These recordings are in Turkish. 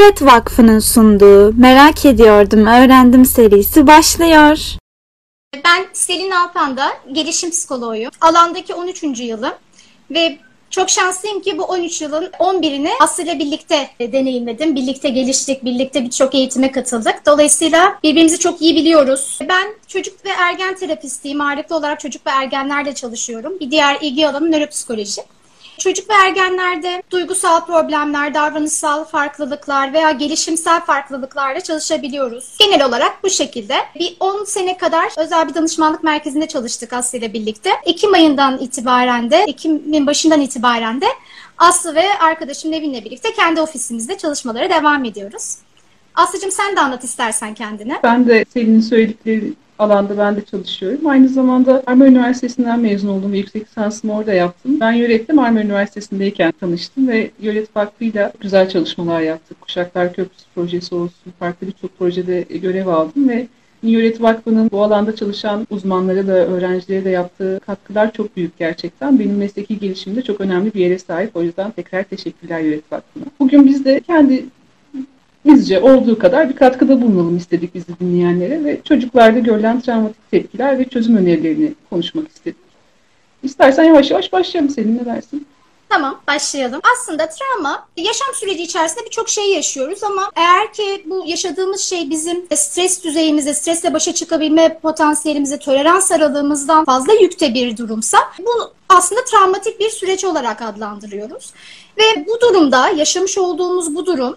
Yoret Vakfı'nın sunduğu Merak Ediyordum Öğrendim serisi başlıyor. Ben Selin Alpanda, gelişim psikoloğuyum. Alandaki 13. yılım ve çok şanslıyım ki bu 13 yılın 11'ini Aslı'yla birlikte deneyimledim. Birlikte geliştik, birlikte birçok eğitime katıldık. Dolayısıyla birbirimizi çok iyi biliyoruz. Ben çocuk ve ergen terapistiyim. Ağırlıklı olarak çocuk ve ergenlerle çalışıyorum. Bir diğer ilgi alanım nöropsikoloji. Çocuk ve ergenlerde duygusal problemler, davranışsal farklılıklar veya gelişimsel farklılıklarla çalışabiliyoruz. Genel olarak bu şekilde. Bir 10 sene kadar özel bir danışmanlık merkezinde çalıştık Aslı ile birlikte. Ekim ayından itibaren de, Ekim'in başından itibaren de Aslı ve arkadaşım Nevin'le birlikte kendi ofisimizde çalışmalara devam ediyoruz. Aslı'cığım sen de anlat istersen kendini. Ben de Selin'in söyledikleri alanda ben de çalışıyorum. Aynı zamanda Marmara Üniversitesi'nden mezun oldum ve yüksek lisansımı orada yaptım. Ben Yöret'te Marmara Üniversitesi'ndeyken tanıştım ve Yöret Vakfı'yla güzel çalışmalar yaptık. Kuşaklar Köprüsü projesi olsun, farklı birçok projede görev aldım ve Yöret Vakfı'nın bu alanda çalışan uzmanlara da öğrencilere de yaptığı katkılar çok büyük gerçekten. Benim mesleki gelişimde çok önemli bir yere sahip. O yüzden tekrar teşekkürler Yöret Vakfı'na. Bugün biz de kendi bizce olduğu kadar bir katkıda bulunalım istedik bizi dinleyenlere ve çocuklarda görülen travmatik tepkiler ve çözüm önerilerini konuşmak istedik. İstersen yavaş yavaş başlayalım Selin ne dersin? Tamam başlayalım. Aslında travma yaşam süreci içerisinde birçok şey yaşıyoruz ama eğer ki bu yaşadığımız şey bizim stres düzeyimize, stresle başa çıkabilme potansiyelimize, tolerans aralığımızdan fazla yükte bir durumsa bu aslında travmatik bir süreç olarak adlandırıyoruz. Ve bu durumda yaşamış olduğumuz bu durum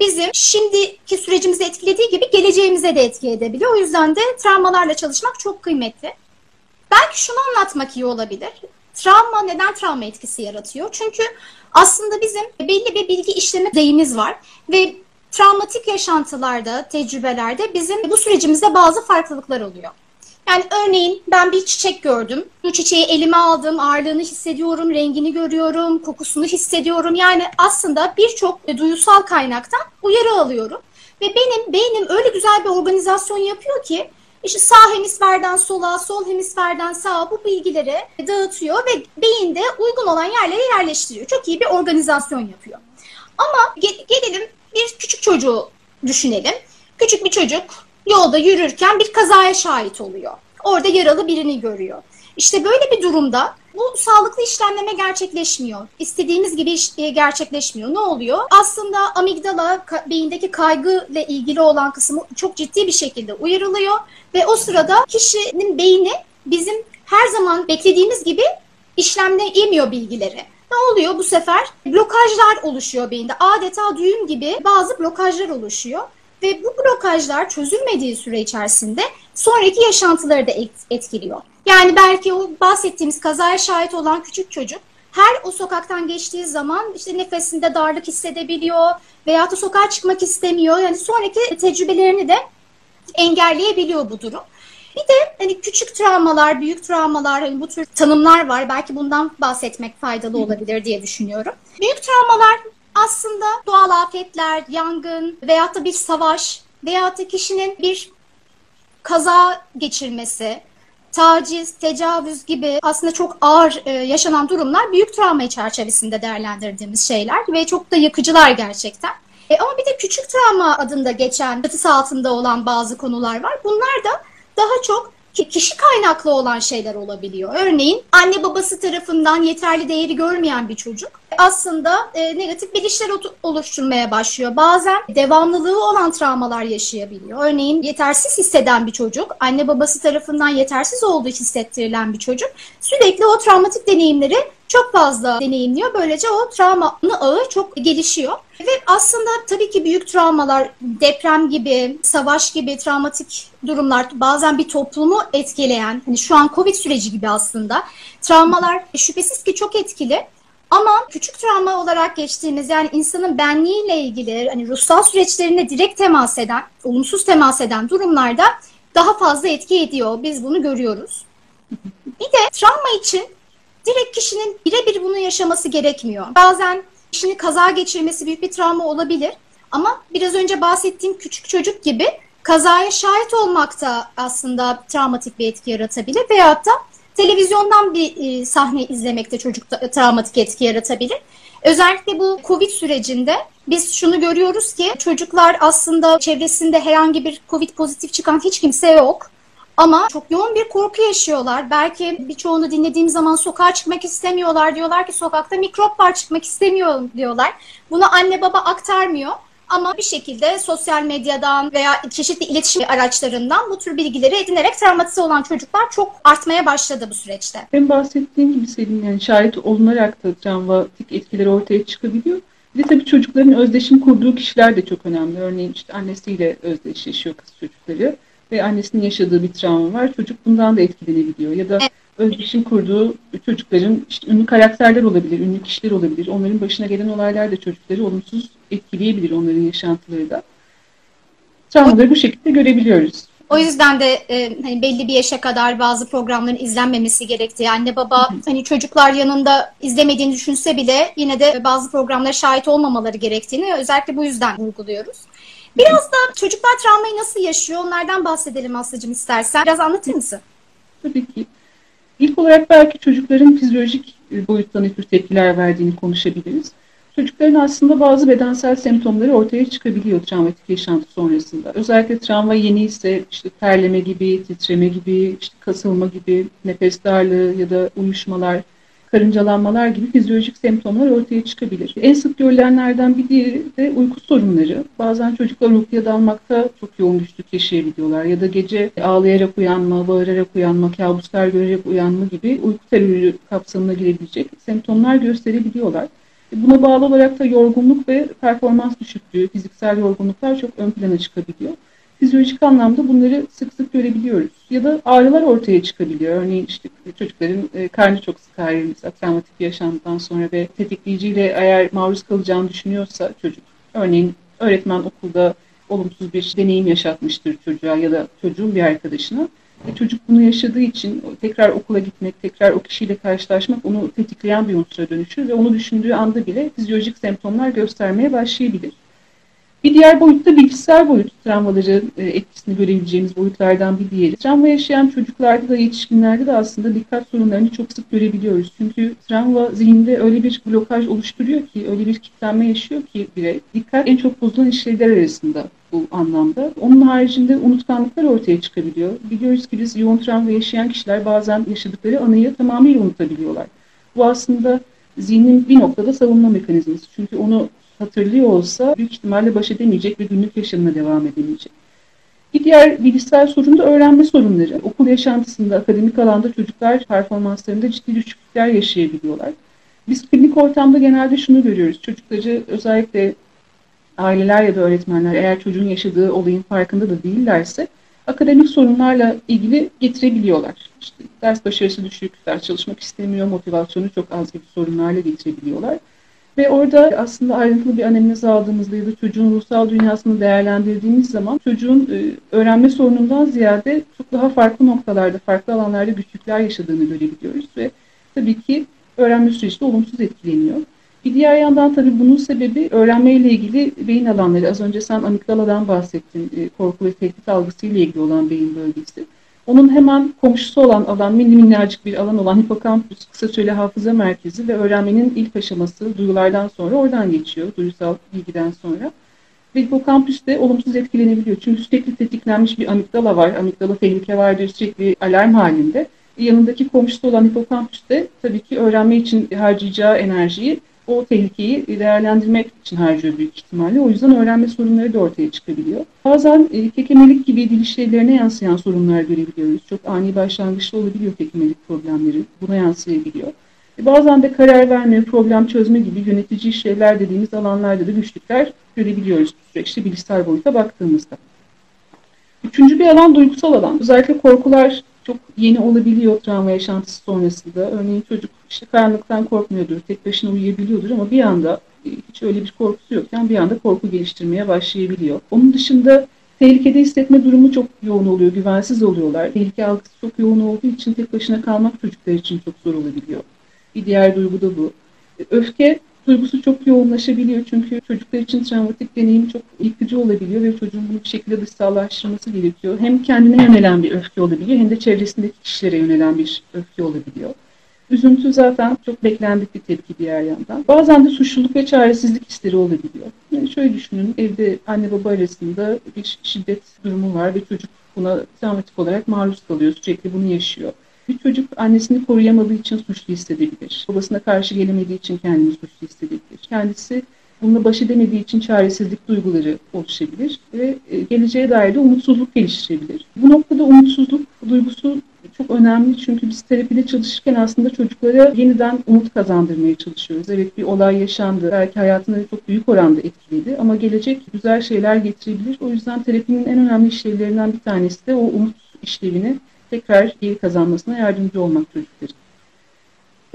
bizim şimdiki sürecimizi etkilediği gibi geleceğimize de etki edebiliyor. O yüzden de travmalarla çalışmak çok kıymetli. Belki şunu anlatmak iyi olabilir. Travma neden travma etkisi yaratıyor? Çünkü aslında bizim belli bir bilgi işleme deyimiz var ve travmatik yaşantılarda, tecrübelerde bizim bu sürecimizde bazı farklılıklar oluyor. Yani örneğin ben bir çiçek gördüm. Bu çiçeği elime aldım, ağırlığını hissediyorum, rengini görüyorum, kokusunu hissediyorum. Yani aslında birçok duyusal kaynaktan uyarı alıyorum. Ve benim beynim öyle güzel bir organizasyon yapıyor ki işte sağ hemisferden sola, sol hemisferden sağa bu bilgileri dağıtıyor ve beyinde uygun olan yerlere yerleştiriyor. Çok iyi bir organizasyon yapıyor. Ama gelelim bir küçük çocuğu düşünelim. Küçük bir çocuk yolda yürürken bir kazaya şahit oluyor. Orada yaralı birini görüyor. İşte böyle bir durumda bu sağlıklı işlemleme gerçekleşmiyor. İstediğimiz gibi e, gerçekleşmiyor. Ne oluyor? Aslında amigdala beyindeki kaygı ile ilgili olan kısmı çok ciddi bir şekilde uyarılıyor ve o sırada kişinin beyni bizim her zaman beklediğimiz gibi işlemleyemiyor bilgileri. Ne oluyor bu sefer? Blokajlar oluşuyor beyinde. Adeta düğüm gibi bazı blokajlar oluşuyor. Ve bu blokajlar çözülmediği süre içerisinde sonraki yaşantıları da etkiliyor. Yani belki o bahsettiğimiz kazaya şahit olan küçük çocuk her o sokaktan geçtiği zaman işte nefesinde darlık hissedebiliyor veya da sokağa çıkmak istemiyor. Yani sonraki tecrübelerini de engelleyebiliyor bu durum. Bir de hani küçük travmalar, büyük travmalar, hani bu tür tanımlar var. Belki bundan bahsetmek faydalı olabilir diye düşünüyorum. Büyük travmalar aslında doğal afetler, yangın veyahut da bir savaş veyahut da kişinin bir kaza geçirmesi, taciz, tecavüz gibi aslında çok ağır e, yaşanan durumlar büyük travma çerçevesinde değerlendirdiğimiz şeyler ve çok da yakıcılar gerçekten. E, ama bir de küçük travma adında geçen çatısı altında olan bazı konular var. Bunlar da daha çok kişi kaynaklı olan şeyler olabiliyor. Örneğin anne babası tarafından yeterli değeri görmeyen bir çocuk aslında e, negatif bilişler oluşturmaya başlıyor. Bazen devamlılığı olan travmalar yaşayabiliyor. Örneğin yetersiz hisseden bir çocuk, anne babası tarafından yetersiz olduğu hissettirilen bir çocuk sürekli o travmatik deneyimleri çok fazla deneyimliyor. Böylece o travmanın ağı çok gelişiyor. Ve aslında tabii ki büyük travmalar, deprem gibi, savaş gibi travmatik durumlar bazen bir toplumu etkileyen, hani şu an Covid süreci gibi aslında travmalar şüphesiz ki çok etkili. Ama küçük travma olarak geçtiğimiz yani insanın benliğiyle ilgili hani ruhsal süreçlerine direkt temas eden, olumsuz temas eden durumlarda daha fazla etki ediyor. Biz bunu görüyoruz. Bir de travma için direkt kişinin birebir bunu yaşaması gerekmiyor. Bazen kişinin kaza geçirmesi büyük bir travma olabilir. Ama biraz önce bahsettiğim küçük çocuk gibi kazaya şahit olmak da aslında travmatik bir etki yaratabilir. Veyahut da televizyondan bir sahne izlemek de çocukta travmatik etki yaratabilir. Özellikle bu Covid sürecinde Biz şunu görüyoruz ki çocuklar aslında çevresinde herhangi bir COVID pozitif çıkan hiç kimse yok. Ama çok yoğun bir korku yaşıyorlar. Belki birçoğunu dinlediğim zaman sokağa çıkmak istemiyorlar. Diyorlar ki sokakta mikrop var çıkmak istemiyorum diyorlar. Bunu anne baba aktarmıyor. Ama bir şekilde sosyal medyadan veya çeşitli iletişim araçlarından bu tür bilgileri edinerek travmatize olan çocuklar çok artmaya başladı bu süreçte. Hem bahsettiğim gibi Selin yani şahit olunarak da travmatik etkileri ortaya çıkabiliyor. Bir de tabii çocukların özdeşim kurduğu kişiler de çok önemli. Örneğin işte annesiyle özdeşleşiyor kız çocukları ve annesinin yaşadığı bir travma var. Çocuk bundan da etkilenebiliyor. Ya da özdeşim kurduğu çocukların işte ünlü karakterler olabilir, ünlü kişiler olabilir. Onların başına gelen olaylar da çocukları olumsuz etkileyebilir onların yaşantıları da. Travmaları bu şekilde görebiliyoruz. O yüzden de e, hani belli bir yaşa kadar bazı programların izlenmemesi gerektiği, anne baba hani çocuklar yanında izlemediğini düşünse bile yine de bazı programlara şahit olmamaları gerektiğini özellikle bu yüzden vurguluyoruz. Biraz da çocuklar travmayı nasıl yaşıyor onlardan bahsedelim Aslı'cığım istersen. Biraz anlatır mısın? Tabii ki. İlk olarak belki çocukların fizyolojik boyuttan ne tür tepkiler verdiğini konuşabiliriz. Çocukların aslında bazı bedensel semptomları ortaya çıkabiliyor travmatik yaşantı sonrasında. Özellikle travma yeni ise işte terleme gibi, titreme gibi, işte kasılma gibi, nefes darlığı ya da uyuşmalar, karıncalanmalar gibi fizyolojik semptomlar ortaya çıkabilir. En sık görülenlerden bir diğeri de uyku sorunları. Bazen çocuklar uykuya dalmakta çok yoğun güçlük yaşayabiliyorlar ya da gece ağlayarak uyanma, bağırarak uyanma, kabuslar görerek uyanma gibi uyku terörü kapsamına girebilecek semptomlar gösterebiliyorlar. Buna bağlı olarak da yorgunluk ve performans düşüklüğü, fiziksel yorgunluklar çok ön plana çıkabiliyor. Fizyolojik anlamda bunları sık sık görebiliyoruz. Ya da ağrılar ortaya çıkabiliyor. Örneğin işte çocukların e, karnı çok sık ağrıyor mesela travmatik yaşantıdan sonra ve tetikleyiciyle eğer maruz kalacağını düşünüyorsa çocuk. Örneğin öğretmen okulda olumsuz bir deneyim yaşatmıştır çocuğa ya da çocuğun bir arkadaşına. E, çocuk bunu yaşadığı için tekrar okula gitmek, tekrar o kişiyle karşılaşmak onu tetikleyen bir unsura dönüşür ve onu düşündüğü anda bile fizyolojik semptomlar göstermeye başlayabilir. Bir diğer boyutta bilgisayar boyut travmaların e, etkisini görebileceğimiz boyutlardan bir diğeri. Travma yaşayan çocuklarda da yetişkinlerde de aslında dikkat sorunlarını çok sık görebiliyoruz. Çünkü travma zihinde öyle bir blokaj oluşturuyor ki, öyle bir kilitlenme yaşıyor ki birey. Dikkat en çok bozulan işlevler arasında bu anlamda. Onun haricinde unutkanlıklar ortaya çıkabiliyor. Biliyoruz ki biz yoğun travma yaşayan kişiler bazen yaşadıkları anıyı tamamıyla unutabiliyorlar. Bu aslında zihnin bir noktada savunma mekanizması. Çünkü onu hatırlıyor olsa büyük ihtimalle baş edemeyecek ve günlük yaşamına devam edemeyecek. Bir diğer bilişsel sorun da öğrenme sorunları. Okul yaşantısında, akademik alanda çocuklar performanslarında ciddi düşüklükler yaşayabiliyorlar. Biz klinik ortamda genelde şunu görüyoruz. Çocukları özellikle aileler ya da öğretmenler eğer çocuğun yaşadığı olayın farkında da değillerse akademik sorunlarla ilgili getirebiliyorlar. İşte ders başarısı düşük, ders çalışmak istemiyor, motivasyonu çok az gibi sorunlarla getirebiliyorlar. Ve orada aslında ayrıntılı bir analiz aldığımızda ya da çocuğun ruhsal dünyasını değerlendirdiğimiz zaman çocuğun e, öğrenme sorunundan ziyade çok daha farklı noktalarda, farklı alanlarda güçlükler yaşadığını görebiliyoruz ve tabii ki öğrenme süreci de olumsuz etkileniyor. Bir diğer yandan tabii bunun sebebi öğrenme ile ilgili beyin alanları. Az önce sen amigdaladan bahsettin. E, korku ve tehdit algısı ile ilgili olan beyin bölgesi. Onun hemen komşusu olan alan, mini minnacık bir alan olan hipokampüs, kısa süreli hafıza merkezi ve öğrenmenin ilk aşaması duyulardan sonra oradan geçiyor, duysal bilgiden sonra. Ve hipokampüs de olumsuz etkilenebiliyor. Çünkü sürekli tetiklenmiş bir amigdala var. Amigdala tehlike vardır, sürekli alarm halinde. Yanındaki komşusu olan hipokampüs de tabii ki öğrenme için harcayacağı enerjiyi o tehlikeyi değerlendirmek için harcıyor büyük ihtimalle. O yüzden öğrenme sorunları da ortaya çıkabiliyor. Bazen e, kekemelik gibi dil işlevlerine yansıyan sorunlar görebiliyoruz. Çok ani başlangıçlı olabiliyor kekemelik problemleri. Buna yansıyabiliyor. E, bazen de karar verme, problem çözme gibi yönetici işlevler dediğimiz alanlarda da güçlükler görebiliyoruz bu süreçte bilişsel boyuta baktığımızda. Üçüncü bir alan duygusal alan. Özellikle korkular çok yeni olabiliyor travma yaşantısı sonrasında. Örneğin çocuk işte karanlıktan korkmuyordur, tek başına uyuyabiliyordur ama bir anda hiç öyle bir korkusu yokken bir anda korku geliştirmeye başlayabiliyor. Onun dışında tehlikede hissetme durumu çok yoğun oluyor, güvensiz oluyorlar. Tehlike algısı çok yoğun olduğu için tek başına kalmak çocuklar için çok zor olabiliyor. Bir diğer duygu da bu. Öfke duygusu çok yoğunlaşabiliyor çünkü çocuklar için travmatik deneyim çok yıkıcı olabiliyor ve çocuğun bunu bir şekilde dışsallaştırması gerekiyor. Hem kendine yönelen bir öfke olabiliyor hem de çevresindeki kişilere yönelen bir öfke olabiliyor. Üzüntü zaten çok beklendik bir tepki diğer yandan. Bazen de suçluluk ve çaresizlik hisleri olabiliyor. Yani şöyle düşünün, evde anne baba arasında bir şiddet durumu var ve çocuk buna travmatik olarak maruz kalıyor, sürekli bunu yaşıyor. Bir çocuk annesini koruyamadığı için suçlu hissedebilir. Babasına karşı gelemediği için kendini suçlu hissedebilir. Kendisi bununla baş edemediği için çaresizlik duyguları oluşabilir ve e, geleceğe dair de umutsuzluk geliştirebilir. Bu noktada umutsuzluk duygusu çok önemli çünkü biz terapide çalışırken aslında çocuklara yeniden umut kazandırmaya çalışıyoruz. Evet bir olay yaşandı, belki hayatını çok büyük oranda etkiledi ama gelecek güzel şeyler getirebilir. O yüzden terapinin en önemli işlevlerinden bir tanesi de o umut işlevini tekrar geri kazanmasına yardımcı olmak çocukların.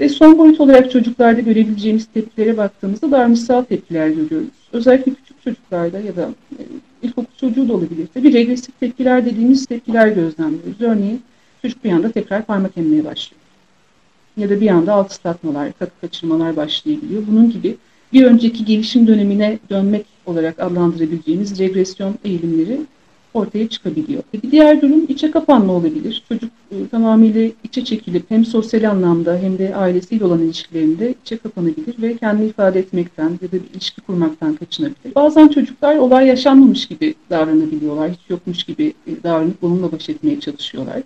Ve son boyut olarak çocuklarda görebileceğimiz tepkilere baktığımızda davranışsal tepkiler görüyoruz. Özellikle küçük çocuklarda ya da e, ilkokul çocuğu da olabilir. Tabii regresif tepkiler dediğimiz tepkiler gözlemliyoruz. Örneğin çocuk bir anda tekrar parmak emmeye başlıyor. Ya da bir anda alt ıslatmalar, katı kaçırmalar başlayabiliyor. Bunun gibi bir önceki gelişim dönemine dönmek olarak adlandırabileceğimiz regresyon eğilimleri ortaya çıkabiliyor. Bir diğer durum içe kapanma olabilir. Çocuk e, tamamıyla içe çekilip hem sosyal anlamda hem de ailesiyle olan ilişkilerinde içe kapanabilir ve kendini ifade etmekten ya da bir ilişki kurmaktan kaçınabilir. Bazen çocuklar olay yaşanmamış gibi davranabiliyorlar. Hiç yokmuş gibi e, davranıp bununla baş etmeye çalışıyorlar.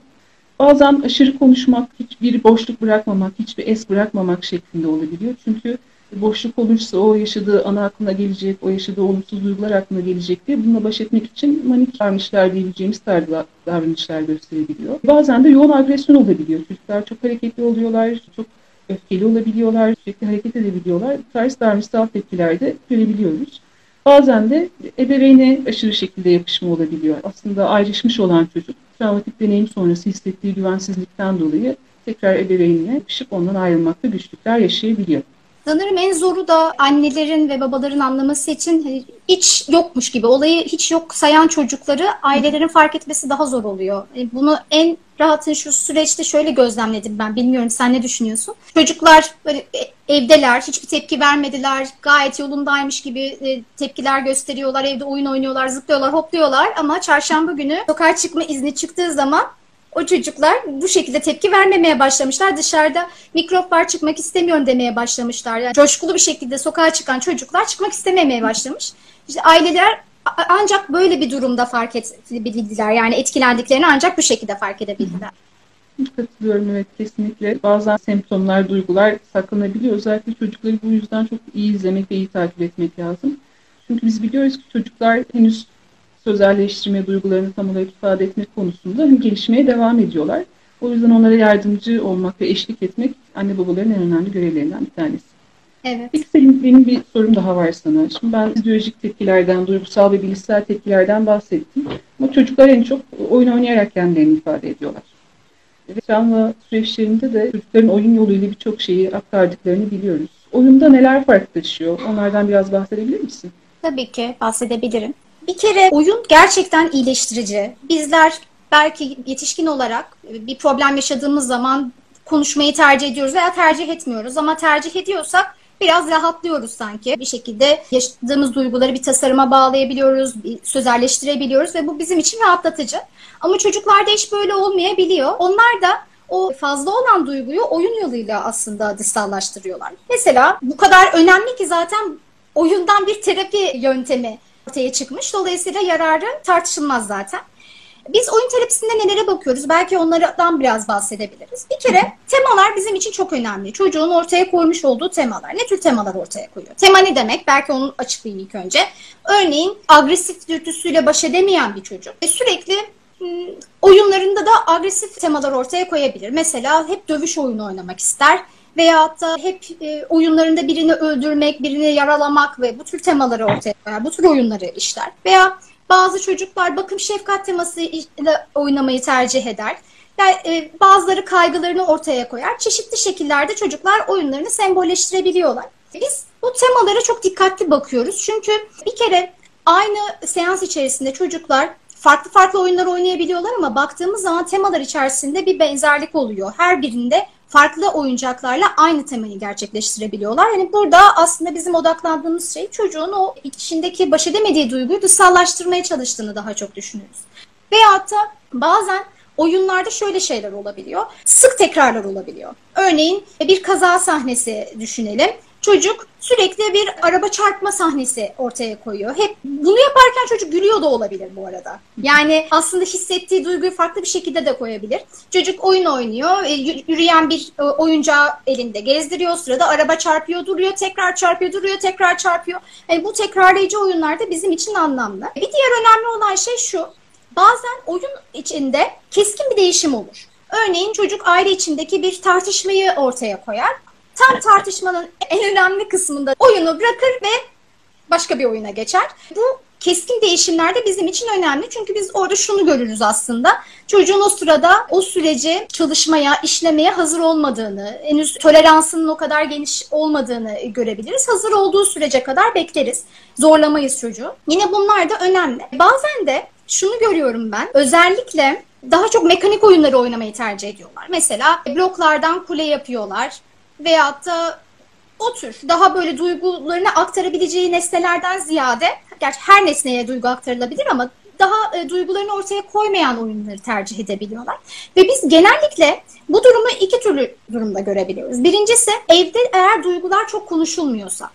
Bazen aşırı konuşmak, hiçbir boşluk bırakmamak, hiçbir es bırakmamak şeklinde olabiliyor. Çünkü boşluk olursa o yaşadığı ana aklına gelecek, o yaşadığı olumsuz duygular aklına gelecek diye bununla baş etmek için manik davranışlar diyebileceğimiz davranışlar gösterebiliyor. Bazen de yoğun agresyon olabiliyor. Çocuklar çok hareketli oluyorlar, çok öfkeli olabiliyorlar, sürekli hareket edebiliyorlar. Bu tarz davranışsal tepkilerde görebiliyoruz. Bazen de ebeveyne aşırı şekilde yapışma olabiliyor. Aslında ayrışmış olan çocuk travmatik deneyim sonrası hissettiği güvensizlikten dolayı tekrar ebeveynine yapışıp ondan ayrılmakta güçlükler yaşayabiliyor. Sanırım en zoru da annelerin ve babaların anlaması için hani hiç yokmuş gibi olayı hiç yok sayan çocukları ailelerin fark etmesi daha zor oluyor. E, bunu en rahatın şu süreçte şöyle gözlemledim ben. Bilmiyorum sen ne düşünüyorsun? Çocuklar böyle e, evdeler, hiçbir tepki vermediler. Gayet yolundaymış gibi e, tepkiler gösteriyorlar. Evde oyun oynuyorlar, zıplıyorlar, hopluyorlar ama çarşamba günü sokağa çıkma izni çıktığı zaman o çocuklar bu şekilde tepki vermemeye başlamışlar. Dışarıda mikrop var çıkmak istemiyorum demeye başlamışlar. Yani coşkulu bir şekilde sokağa çıkan çocuklar çıkmak istememeye başlamış. İşte aileler ancak böyle bir durumda fark edebildiler. Yani etkilendiklerini ancak bu şekilde fark edebildiler. Katılıyorum evet kesinlikle. Bazen semptomlar, duygular saklanabiliyor. Özellikle çocukları bu yüzden çok iyi izlemek ve iyi takip etmek lazım. Çünkü biz biliyoruz ki çocuklar henüz sözelleştirme, duygularını tam olarak ifade etmek konusunda gelişmeye devam ediyorlar. O yüzden onlara yardımcı olmak ve eşlik etmek anne babaların en önemli görevlerinden bir tanesi. Evet. Peki Selim, benim bir sorum daha var sana. Şimdi ben fizyolojik tepkilerden, duygusal ve bilişsel tepkilerden bahsettim. Ama çocuklar en çok oyun oynayarak kendilerini ifade ediyorlar. Ve travma süreçlerinde de çocukların oyun yoluyla birçok şeyi aktardıklarını biliyoruz. Oyunda neler farklılaşıyor? Onlardan biraz bahsedebilir misin? Tabii ki bahsedebilirim. Bir kere oyun gerçekten iyileştirici. Bizler belki yetişkin olarak bir problem yaşadığımız zaman konuşmayı tercih ediyoruz veya tercih etmiyoruz ama tercih ediyorsak biraz rahatlıyoruz sanki. Bir şekilde yaşadığımız duyguları bir tasarıma bağlayabiliyoruz, bir sözelleştirebiliyoruz ve bu bizim için rahatlatıcı. Ama çocuklarda hiç böyle olmayabiliyor. Onlar da o fazla olan duyguyu oyun yoluyla aslında dışsallaştırıyorlar. Mesela bu kadar önemli ki zaten oyundan bir terapi yöntemi ortaya çıkmış. Dolayısıyla yararı tartışılmaz zaten. Biz oyun terapisinde nelere bakıyoruz? Belki onlardan biraz bahsedebiliriz. Bir kere temalar bizim için çok önemli. Çocuğun ortaya koymuş olduğu temalar. Ne tür temalar ortaya koyuyor? Tema ne demek? Belki onu açıklayayım ilk önce. Örneğin agresif dürtüsüyle baş edemeyen bir çocuk. ve sürekli hmm, oyunlarında da agresif temalar ortaya koyabilir. Mesela hep dövüş oyunu oynamak ister veyahut da hep e, oyunlarında birini öldürmek, birini yaralamak ve bu tür temaları ortaya koyar. Bu tür oyunları işler. Veya bazı çocuklar bakım şefkat teması ile oynamayı tercih eder. Yani e, bazıları kaygılarını ortaya koyar. Çeşitli şekillerde çocuklar oyunlarını sembolleştirebiliyorlar. Biz bu temalara çok dikkatli bakıyoruz. Çünkü bir kere aynı seans içerisinde çocuklar farklı farklı oyunlar oynayabiliyorlar ama baktığımız zaman temalar içerisinde bir benzerlik oluyor. Her birinde farklı oyuncaklarla aynı temayı gerçekleştirebiliyorlar. Yani burada aslında bizim odaklandığımız şey çocuğun o içindeki baş edemediği duyguyu dışsallaştırmaya çalıştığını daha çok düşünüyoruz. Veyahut da bazen oyunlarda şöyle şeyler olabiliyor. Sık tekrarlar olabiliyor. Örneğin bir kaza sahnesi düşünelim. Çocuk sürekli bir araba çarpma sahnesi ortaya koyuyor. Hep bunu yaparken çocuk gülüyor da olabilir bu arada. Yani aslında hissettiği duyguyu farklı bir şekilde de koyabilir. Çocuk oyun oynuyor, e, yürüyen bir e, oyuncağı elinde gezdiriyor. Sırada araba çarpıyor, duruyor, tekrar çarpıyor, duruyor, tekrar çarpıyor. Yani bu tekrarlayıcı oyunlar da bizim için anlamlı. Bir diğer önemli olan şey şu. Bazen oyun içinde keskin bir değişim olur. Örneğin çocuk aile içindeki bir tartışmayı ortaya koyar tam tartışmanın en önemli kısmında oyunu bırakır ve başka bir oyuna geçer. Bu keskin değişimler de bizim için önemli. Çünkü biz orada şunu görürüz aslında. Çocuğun o sırada o süreci çalışmaya, işlemeye hazır olmadığını, henüz toleransının o kadar geniş olmadığını görebiliriz. Hazır olduğu sürece kadar bekleriz. Zorlamayız çocuğu. Yine bunlar da önemli. Bazen de şunu görüyorum ben. Özellikle daha çok mekanik oyunları oynamayı tercih ediyorlar. Mesela bloklardan kule yapıyorlar veyahut da o tür daha böyle duygularını aktarabileceği nesnelerden ziyade gerçi her nesneye duygu aktarılabilir ama daha e, duygularını ortaya koymayan oyunları tercih edebiliyorlar. Ve biz genellikle bu durumu iki türlü durumda görebiliyoruz. Birincisi evde eğer duygular çok konuşulmuyorsa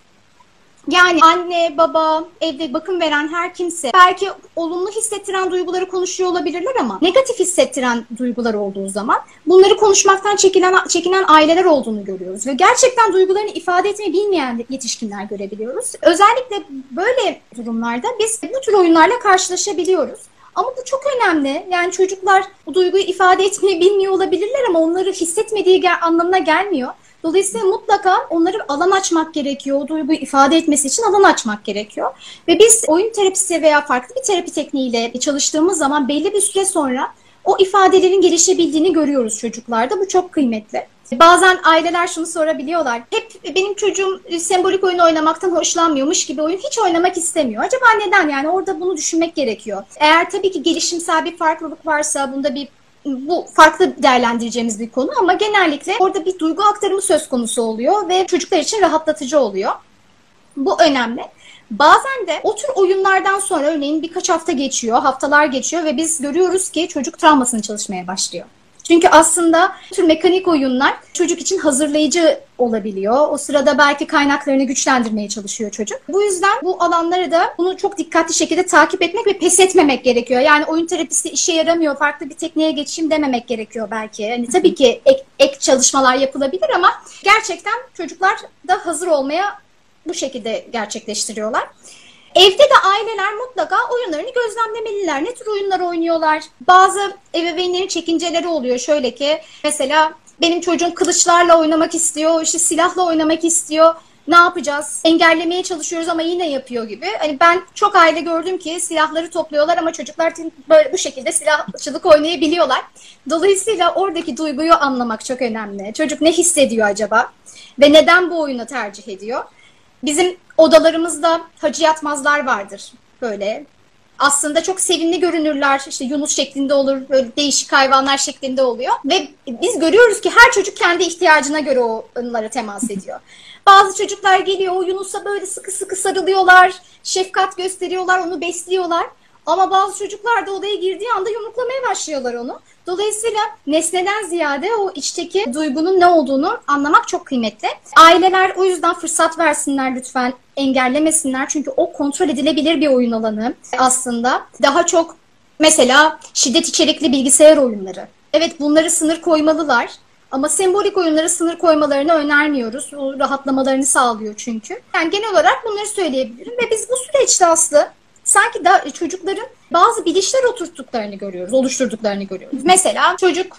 yani anne, baba, evde bakım veren her kimse belki olumlu hissettiren duyguları konuşuyor olabilirler ama negatif hissettiren duygular olduğu zaman bunları konuşmaktan çekinen, çekinen aileler olduğunu görüyoruz. Ve gerçekten duygularını ifade etmeyi bilmeyen yetişkinler görebiliyoruz. Özellikle böyle durumlarda biz bu tür oyunlarla karşılaşabiliyoruz. Ama bu çok önemli. Yani çocuklar bu duyguyu ifade etmeyi bilmiyor olabilirler ama onları hissetmediği anlamına gelmiyor. Dolayısıyla mutlaka onları alan açmak gerekiyor. O duyguyu ifade etmesi için alan açmak gerekiyor. Ve biz oyun terapisi veya farklı bir terapi tekniğiyle çalıştığımız zaman belli bir süre sonra o ifadelerin gelişebildiğini görüyoruz çocuklarda. Bu çok kıymetli. Bazen aileler şunu sorabiliyorlar. Hep benim çocuğum sembolik oyun oynamaktan hoşlanmıyormuş gibi oyun hiç oynamak istemiyor. Acaba neden? Yani orada bunu düşünmek gerekiyor. Eğer tabii ki gelişimsel bir farklılık varsa, bunda bir bu farklı değerlendireceğimiz bir konu ama genellikle orada bir duygu aktarımı söz konusu oluyor ve çocuklar için rahatlatıcı oluyor. Bu önemli. Bazen de o tür oyunlardan sonra örneğin birkaç hafta geçiyor, haftalar geçiyor ve biz görüyoruz ki çocuk travmasını çalışmaya başlıyor. Çünkü aslında tür mekanik oyunlar çocuk için hazırlayıcı olabiliyor. O sırada belki kaynaklarını güçlendirmeye çalışıyor çocuk. Bu yüzden bu alanları da bunu çok dikkatli şekilde takip etmek ve pes etmemek gerekiyor. Yani oyun terapisi işe yaramıyor, farklı bir tekniğe geçeyim dememek gerekiyor belki. Yani tabii ki ek, ek çalışmalar yapılabilir ama gerçekten çocuklar da hazır olmaya bu şekilde gerçekleştiriyorlar. Evde de aileler mutlaka oyunlarını gözlemlemeliler. Ne tür oyunlar oynuyorlar? Bazı ebeveynlerin çekinceleri oluyor. Şöyle ki mesela benim çocuğum kılıçlarla oynamak istiyor, işte silahla oynamak istiyor. Ne yapacağız? Engellemeye çalışıyoruz ama yine yapıyor gibi. Hani ben çok aile gördüm ki silahları topluyorlar ama çocuklar böyle bu şekilde silahçılık oynayabiliyorlar. Dolayısıyla oradaki duyguyu anlamak çok önemli. Çocuk ne hissediyor acaba? Ve neden bu oyunu tercih ediyor? Bizim odalarımızda hacı yatmazlar vardır böyle. Aslında çok sevimli görünürler. İşte Yunus şeklinde olur, böyle değişik hayvanlar şeklinde oluyor. Ve biz görüyoruz ki her çocuk kendi ihtiyacına göre onlara temas ediyor. Bazı çocuklar geliyor o Yunus'a böyle sıkı sıkı sarılıyorlar, şefkat gösteriyorlar, onu besliyorlar. Ama bazı çocuklar da odaya girdiği anda yumruklamaya başlıyorlar onu. Dolayısıyla nesneden ziyade o içteki duygunun ne olduğunu anlamak çok kıymetli. Aileler o yüzden fırsat versinler lütfen, engellemesinler. Çünkü o kontrol edilebilir bir oyun alanı aslında. Daha çok mesela şiddet içerikli bilgisayar oyunları. Evet bunları sınır koymalılar. Ama sembolik oyunlara sınır koymalarını önermiyoruz. O rahatlamalarını sağlıyor çünkü. Yani genel olarak bunları söyleyebilirim. Ve biz bu süreçte aslında sanki da çocukların bazı bilişler oturttuklarını görüyoruz, oluşturduklarını görüyoruz. Mesela çocuk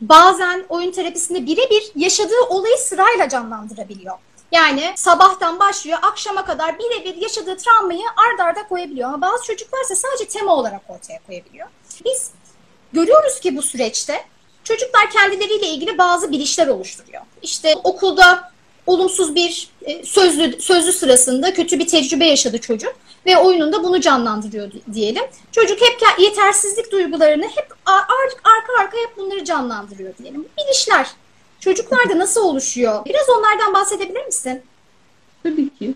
bazen oyun terapisinde birebir yaşadığı olayı sırayla canlandırabiliyor. Yani sabahtan başlıyor, akşama kadar birebir yaşadığı travmayı ard arda koyabiliyor. Ama bazı çocuklar ise sadece tema olarak ortaya koyabiliyor. Biz görüyoruz ki bu süreçte çocuklar kendileriyle ilgili bazı bilişler oluşturuyor. İşte okulda olumsuz bir e, sözlü sözlü sırasında kötü bir tecrübe yaşadı çocuk ve oyununda bunu canlandırıyor diyelim. Çocuk hep yetersizlik duygularını hep arka arka hep bunları canlandırıyor diyelim. Bilişler çocuklarda nasıl oluşuyor? Biraz onlardan bahsedebilir misin? Tabii ki.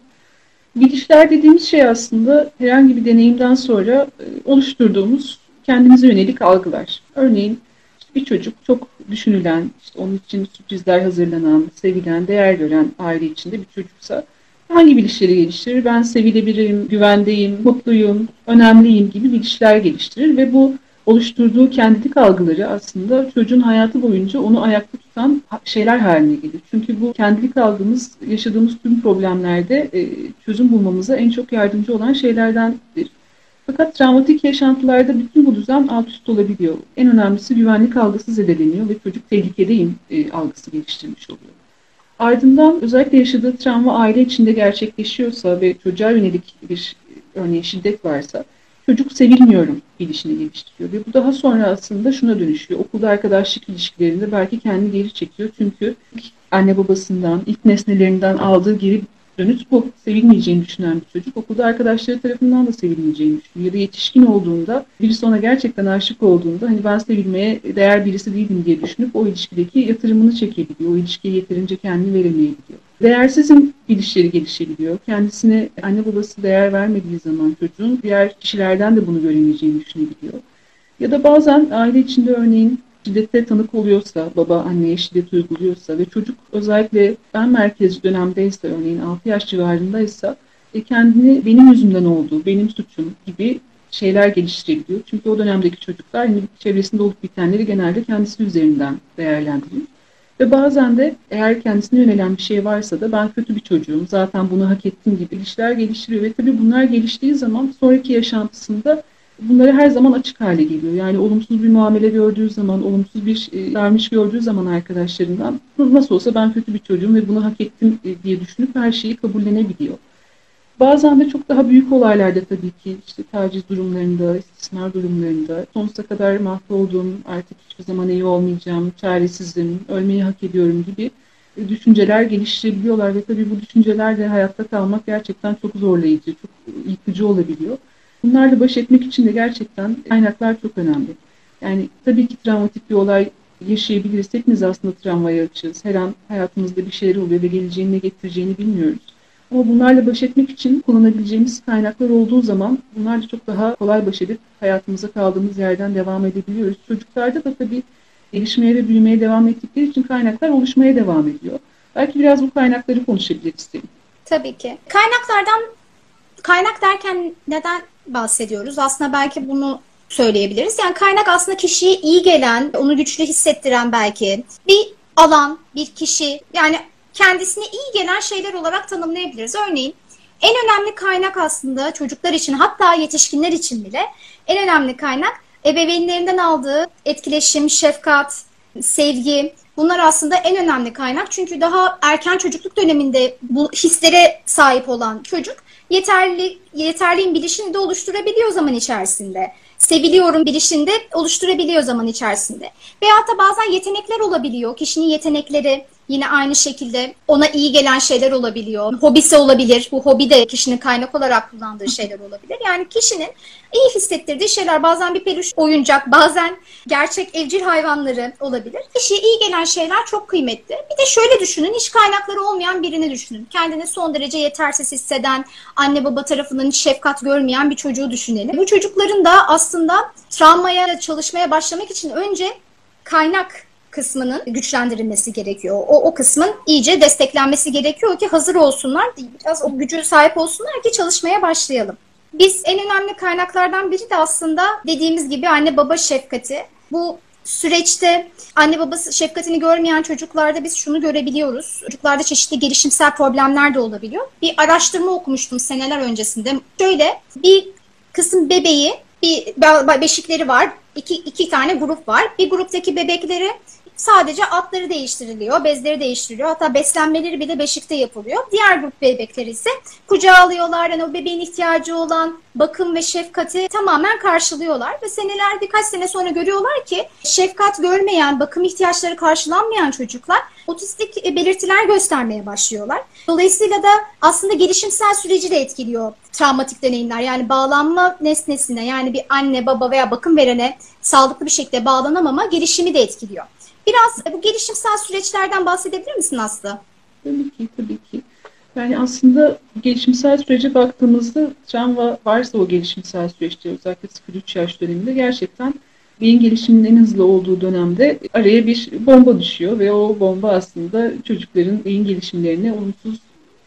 Bilişler dediğimiz şey aslında herhangi bir deneyimden sonra e, oluşturduğumuz kendimize yönelik algılar. Örneğin bir çocuk çok düşünülen, işte onun için sürprizler hazırlanan, sevilen, değer gören aile içinde bir çocuksa hangi bilişleri geliştirir? Ben sevilebilirim, güvendeyim, mutluyum, önemliyim gibi bilişler geliştirir ve bu oluşturduğu kendilik algıları aslında çocuğun hayatı boyunca onu ayakta tutan şeyler haline gelir. Çünkü bu kendilik algımız yaşadığımız tüm problemlerde e, çözüm bulmamıza en çok yardımcı olan şeylerdendir. Fakat travmatik yaşantılarda bütün bu düzen alt üst olabiliyor. En önemlisi güvenlik algısı zedeleniyor ve çocuk tehlikedeyim e, algısı geliştirmiş oluyor. Ardından özellikle yaşadığı travma aile içinde gerçekleşiyorsa ve çocuğa yönelik bir örneğin şiddet varsa çocuk sevilmiyorum bilişini geliştiriyor. Ve bu daha sonra aslında şuna dönüşüyor. Okulda arkadaşlık ilişkilerinde belki kendini geri çekiyor. Çünkü anne babasından, ilk nesnelerinden aldığı geri dönüt bu. Sevilmeyeceğini düşünen bir çocuk okulda arkadaşları tarafından da sevilmeyeceğini düşünüyor. Ya da yetişkin olduğunda birisi ona gerçekten aşık olduğunda hani ben sevilmeye değer birisi değilim diye düşünüp o ilişkideki yatırımını çekebiliyor. O ilişkiye yeterince kendini veremeyebiliyor. Değersizin bilişleri gelişebiliyor. Kendisine anne babası değer vermediği zaman çocuğun diğer kişilerden de bunu göremeyeceğini düşünebiliyor. Ya da bazen aile içinde örneğin şiddete tanık oluyorsa, baba anneye şiddet uyguluyorsa ve çocuk özellikle ben merkezi dönemdeyse örneğin 6 yaş civarındaysa e, kendini benim yüzümden oldu, benim suçum gibi şeyler geliştirebiliyor. Çünkü o dönemdeki çocuklar hani çevresinde olup bitenleri genelde kendisi üzerinden değerlendiriyor. Ve bazen de eğer kendisine yönelen bir şey varsa da ben kötü bir çocuğum, zaten bunu hak ettim gibi ilişkiler geliştiriyor. Ve tabii bunlar geliştiği zaman sonraki yaşantısında bunları her zaman açık hale geliyor. Yani olumsuz bir muamele gördüğü zaman, olumsuz bir e, davranış gördüğü zaman arkadaşlarından nasıl olsa ben kötü bir çocuğum ve bunu hak ettim e, diye düşünüp her şeyi kabullenebiliyor. Bazen de çok daha büyük olaylarda tabii ki işte taciz durumlarında, istismar durumlarında sonsuza kadar mahvolduğum, artık hiçbir zaman iyi olmayacağım, çaresizim, ölmeyi hak ediyorum gibi e, düşünceler geliştirebiliyorlar ve tabii bu düşüncelerle hayatta kalmak gerçekten çok zorlayıcı, çok yıkıcı olabiliyor. Bunlarla baş etmek için de gerçekten kaynaklar çok önemli. Yani tabii ki travmatik bir olay yaşayabiliriz. Hepimiz aslında travmaya açığız. Her an hayatımızda bir şeyler oluyor ve geleceğini ne getireceğini bilmiyoruz. Ama bunlarla baş etmek için kullanabileceğimiz kaynaklar olduğu zaman bunlarla çok daha kolay baş edip hayatımıza kaldığımız yerden devam edebiliyoruz. Çocuklarda da tabii gelişmeye ve büyümeye devam ettikleri için kaynaklar oluşmaya devam ediyor. Belki biraz bu kaynakları konuşabiliriz. Tabii ki. Kaynaklardan kaynak derken neden bahsediyoruz? Aslında belki bunu söyleyebiliriz. Yani kaynak aslında kişiye iyi gelen, onu güçlü hissettiren belki bir alan, bir kişi yani kendisine iyi gelen şeyler olarak tanımlayabiliriz. Örneğin en önemli kaynak aslında çocuklar için hatta yetişkinler için bile en önemli kaynak ebeveynlerinden aldığı etkileşim, şefkat, sevgi bunlar aslında en önemli kaynak. Çünkü daha erken çocukluk döneminde bu hislere sahip olan çocuk yeterli yeterliyim bilişini de oluşturabiliyor zaman içerisinde. Seviliyorum bilişinde oluşturabiliyor zaman içerisinde. Veyahut da bazen yetenekler olabiliyor. Kişinin yetenekleri yine aynı şekilde ona iyi gelen şeyler olabiliyor. Hobisi olabilir. Bu hobi de kişinin kaynak olarak kullandığı şeyler olabilir. Yani kişinin iyi hissettirdiği şeyler bazen bir peluş oyuncak, bazen gerçek evcil hayvanları olabilir. Kişiye iyi gelen şeyler çok kıymetli. Bir de şöyle düşünün, hiç kaynakları olmayan birini düşünün. Kendini son derece yetersiz hisseden, anne baba tarafından hiç şefkat görmeyen bir çocuğu düşünelim. Bu çocukların da aslında travmaya çalışmaya başlamak için önce kaynak kısmının güçlendirilmesi gerekiyor. O, o kısmın iyice desteklenmesi gerekiyor ki hazır olsunlar, biraz o gücü sahip olsunlar ki çalışmaya başlayalım. Biz en önemli kaynaklardan biri de aslında dediğimiz gibi anne baba şefkati. Bu süreçte anne babası şefkatini görmeyen çocuklarda biz şunu görebiliyoruz. Çocuklarda çeşitli gelişimsel problemler de olabiliyor. Bir araştırma okumuştum seneler öncesinde. Şöyle bir kısım bebeği bir beşikleri var. İki, iki tane grup var. Bir gruptaki bebekleri Sadece atları değiştiriliyor, bezleri değiştiriliyor. Hatta beslenmeleri bile beşikte yapılıyor. Diğer grup bebekleri ise kucağa alıyorlar. Yani o bebeğin ihtiyacı olan bakım ve şefkati tamamen karşılıyorlar. Ve seneler birkaç sene sonra görüyorlar ki şefkat görmeyen, bakım ihtiyaçları karşılanmayan çocuklar otistik belirtiler göstermeye başlıyorlar. Dolayısıyla da aslında gelişimsel süreci de etkiliyor travmatik deneyimler. Yani bağlanma nesnesine yani bir anne, baba veya bakım verene sağlıklı bir şekilde bağlanamama gelişimi de etkiliyor. Biraz bu gelişimsel süreçlerden bahsedebilir misin Aslı? Tabii ki, tabii ki. Yani aslında gelişimsel sürece baktığımızda travma varsa o gelişimsel süreçte özellikle 0-3 yaş döneminde gerçekten beyin gelişiminin en hızlı olduğu dönemde araya bir bomba düşüyor ve o bomba aslında çocukların beyin gelişimlerini olumsuz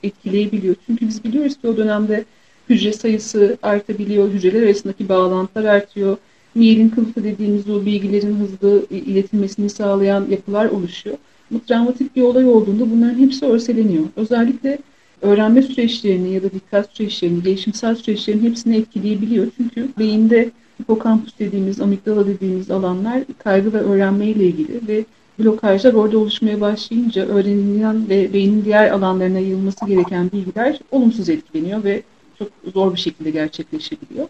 etkileyebiliyor. Çünkü biz biliyoruz ki o dönemde hücre sayısı artabiliyor, hücreler arasındaki bağlantılar artıyor. Miyelin kılıfı dediğimiz o bilgilerin hızlı iletilmesini sağlayan yapılar oluşuyor. Bu travmatik bir olay olduğunda bunların hepsi örseleniyor. Özellikle öğrenme süreçlerini ya da dikkat süreçlerini, gelişimsel süreçlerin hepsini etkileyebiliyor. Çünkü beyinde hipokampus dediğimiz, amigdala dediğimiz alanlar kaygı ve öğrenme ile ilgili ve blokajlar orada oluşmaya başlayınca öğrenilen ve beynin diğer alanlarına yayılması gereken bilgiler olumsuz etkileniyor ve çok zor bir şekilde gerçekleşebiliyor.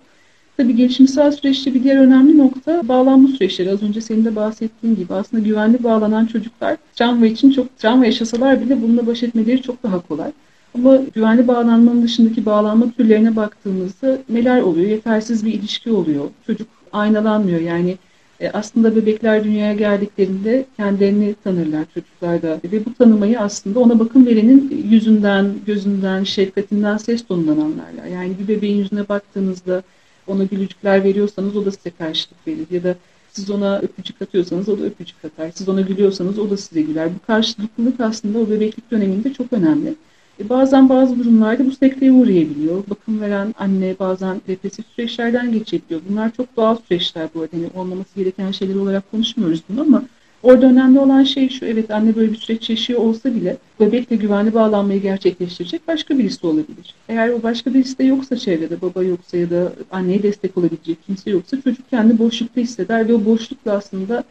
Tabii gelişimsel süreçte bir diğer önemli nokta bağlanma süreçleri. Az önce senin de bahsettiğin gibi aslında güvenli bağlanan çocuklar travma için çok travma yaşasalar bile bununla baş etmeleri çok daha kolay. Ama güvenli bağlanmanın dışındaki bağlanma türlerine baktığımızda neler oluyor? Yetersiz bir ilişki oluyor. Çocuk aynalanmıyor. Yani e, aslında bebekler dünyaya geldiklerinde kendilerini tanırlar çocuklarda ve bu tanımayı aslında ona bakım verenin yüzünden, gözünden, şefkatinden, ses tonundan anlarlar. Yani bir bebeğin yüzüne baktığınızda ona gülücükler veriyorsanız o da size karşılık verir ya da siz ona öpücük atıyorsanız o da öpücük atar. Siz ona gülüyorsanız o da size güler. Bu karşılıklılık aslında o bebeklik döneminde çok önemli. E bazen bazı durumlarda bu sekteye uğrayabiliyor. Bakım veren anne bazen depresif süreçlerden geçebiliyor. Bunlar çok doğal süreçler bu arada. Yani olmaması gereken şeyler olarak konuşmuyoruz bunu ama orada önemli olan şey şu. Evet anne böyle bir süreç yaşıyor olsa bile bebekle güvenli bağlanmayı gerçekleştirecek başka birisi olabilir. Eğer o başka birisi de yoksa çevrede baba yoksa ya da anneye destek olabilecek kimse yoksa çocuk kendi boşlukta hisseder ve o boşlukla aslında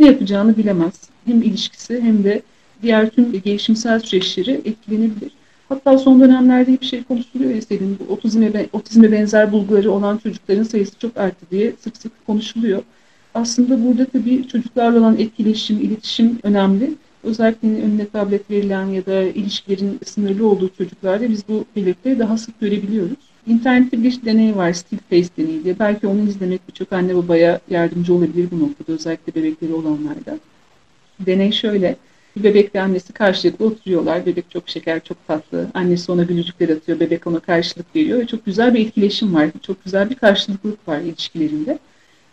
ne yapacağını bilemez. Hem ilişkisi hem de diğer tüm gelişimsel süreçleri etkilenebilir. Hatta son dönemlerde hep şey konuşuluyor ya senin bu otizme, otizme benzer bulguları olan çocukların sayısı çok arttı diye sık sık konuşuluyor. Aslında burada tabii çocuklarla olan etkileşim, iletişim önemli. Özellikle önüne tablet verilen ya da ilişkilerin sınırlı olduğu çocuklarda biz bu belirtileri daha sık görebiliyoruz. İnternette bir deney var, Still Face deneyi diye. Belki onu izlemek birçok anne babaya yardımcı olabilir bu noktada, özellikle bebekleri olanlarda. Deney şöyle, bir bebekle annesi karşılıklı oturuyorlar. Bebek çok şeker, çok tatlı. Annesi ona gülücükler atıyor, bebek ona karşılık veriyor ve çok güzel bir etkileşim var. Çok güzel bir karşılıklılık var ilişkilerinde.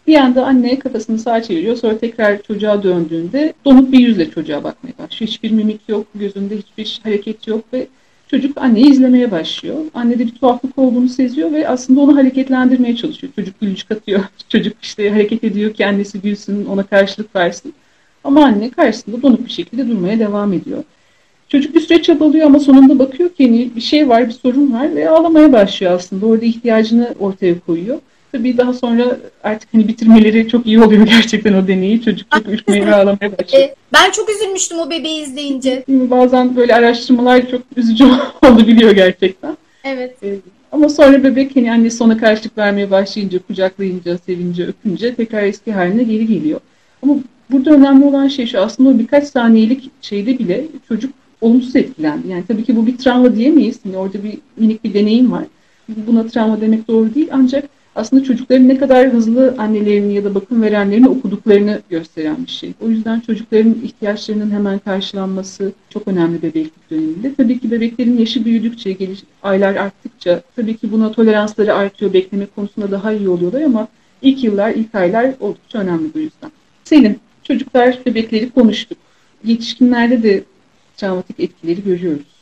Bir anda anne kafasını sağa çeviriyor. Sonra tekrar çocuğa döndüğünde donuk bir yüzle çocuğa bakmaya başlıyor. Hiçbir mimik yok, gözünde hiçbir hareket yok ve çocuk anneyi izlemeye başlıyor. Anne de bir tuhaflık olduğunu seziyor ve aslında onu hareketlendirmeye çalışıyor. Çocuk gülücük atıyor. Çocuk işte hareket ediyor ki annesi gülsün, ona karşılık versin. Ama anne karşısında donuk bir şekilde durmaya devam ediyor. Çocuk bir süre çabalıyor ama sonunda bakıyor ki hani bir şey var, bir sorun var ve ağlamaya başlıyor aslında. Orada ihtiyacını ortaya koyuyor. Tabii daha sonra artık hani bitirmeleri çok iyi oluyor gerçekten o deneyi. Çocuk çok ürkmeye ve ağlamaya başlıyor. E, ben çok üzülmüştüm o bebeği izleyince. Bazen böyle araştırmalar çok üzücü olabiliyor gerçekten. Evet. E, ama sonra bebek hani annesi ona karşılık vermeye başlayınca, kucaklayınca, sevince, öpünce tekrar eski haline geri geliyor. Ama burada önemli olan şey şu aslında o birkaç saniyelik şeyde bile çocuk olumsuz etkilendi. Yani tabii ki bu bir travma diyemeyiz. Yani orada bir minik bir deneyim var. Buna travma demek doğru değil ancak aslında çocukların ne kadar hızlı annelerini ya da bakım verenlerini okuduklarını gösteren bir şey. O yüzden çocukların ihtiyaçlarının hemen karşılanması çok önemli bebeklik döneminde. Tabii ki bebeklerin yaşı büyüdükçe, geliş, aylar arttıkça tabii ki buna toleransları artıyor, bekleme konusunda daha iyi oluyorlar ama ilk yıllar, ilk aylar oldukça önemli bu yüzden. Senin çocuklar, bebekleri konuştuk. Yetişkinlerde de travmatik etkileri görüyoruz.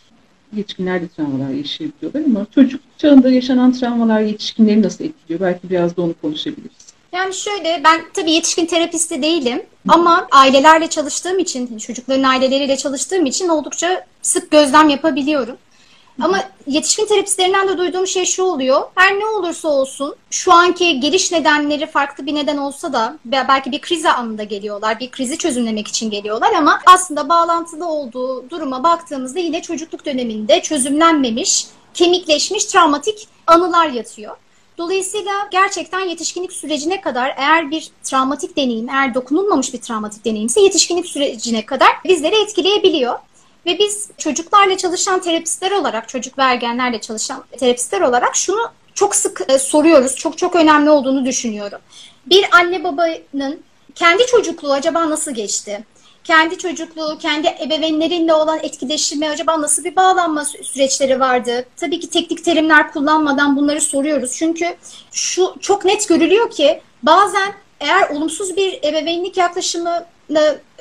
Yetişkinler de travmalar yaşayabiliyorlar ama çocuk çağında yaşanan travmalar yetişkinleri nasıl etkiliyor? Belki biraz da onu konuşabiliriz. Yani şöyle ben tabii yetişkin terapisti değilim ama ailelerle çalıştığım için, çocukların aileleriyle çalıştığım için oldukça sık gözlem yapabiliyorum. Ama yetişkin terapistlerinden de duyduğum şey şu oluyor. Her ne olursa olsun şu anki geliş nedenleri farklı bir neden olsa da belki bir kriz anında geliyorlar. Bir krizi çözümlemek için geliyorlar ama aslında bağlantılı olduğu duruma baktığımızda yine çocukluk döneminde çözümlenmemiş, kemikleşmiş travmatik anılar yatıyor. Dolayısıyla gerçekten yetişkinlik sürecine kadar eğer bir travmatik deneyim, eğer dokunulmamış bir travmatik deneyimse yetişkinlik sürecine kadar bizleri etkileyebiliyor. Ve biz çocuklarla çalışan terapistler olarak, çocuk ve ergenlerle çalışan terapistler olarak şunu çok sık e, soruyoruz. Çok çok önemli olduğunu düşünüyorum. Bir anne babanın kendi çocukluğu acaba nasıl geçti? Kendi çocukluğu, kendi ebeveynleriyle olan etkileşimi acaba nasıl bir bağlanma süreçleri vardı? Tabii ki teknik terimler kullanmadan bunları soruyoruz. Çünkü şu çok net görülüyor ki bazen eğer olumsuz bir ebeveynlik yaklaşımına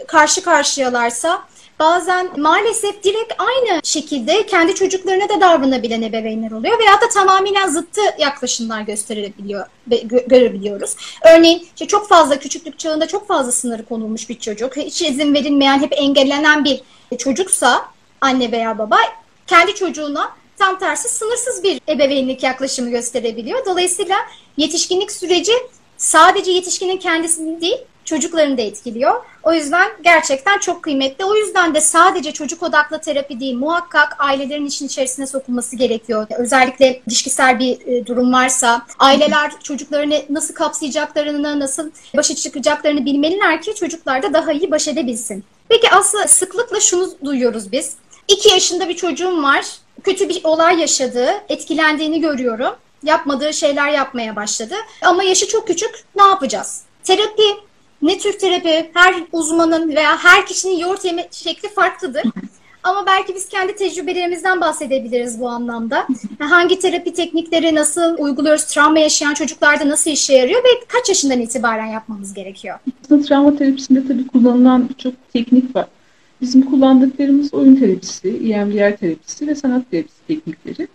karşı karşıyalarsa bazen maalesef direkt aynı şekilde kendi çocuklarına da davranabilen ebeveynler oluyor veya da tamamen zıttı yaklaşımlar gösterebiliyor, görebiliyoruz. Örneğin işte çok fazla küçüklük çağında çok fazla sınırı konulmuş bir çocuk, hiç izin verilmeyen, hep engellenen bir çocuksa anne veya baba kendi çocuğuna tam tersi sınırsız bir ebeveynlik yaklaşımı gösterebiliyor. Dolayısıyla yetişkinlik süreci sadece yetişkinin kendisini değil, çocuklarını da etkiliyor. O yüzden gerçekten çok kıymetli. O yüzden de sadece çocuk odaklı terapi değil, muhakkak ailelerin işin içerisine sokulması gerekiyor. Özellikle ilişkisel bir e, durum varsa, aileler çocuklarını nasıl kapsayacaklarını, nasıl başa çıkacaklarını bilmeliler ki çocuklar da daha iyi baş edebilsin. Peki aslında sıklıkla şunu duyuyoruz biz. 2 yaşında bir çocuğum var, kötü bir olay yaşadı, etkilendiğini görüyorum. Yapmadığı şeyler yapmaya başladı. Ama yaşı çok küçük, ne yapacağız? Terapi ne tür terapi her uzmanın veya her kişinin yoğurt yeme şekli farklıdır. Ama belki biz kendi tecrübelerimizden bahsedebiliriz bu anlamda. Hangi terapi teknikleri nasıl uyguluyoruz, travma yaşayan çocuklarda nasıl işe yarıyor ve kaç yaşından itibaren yapmamız gerekiyor? Travma terapisinde tabii kullanılan birçok teknik var. Bizim kullandıklarımız oyun terapisi, EMDR terapisi ve sanat terapisi teknikleri.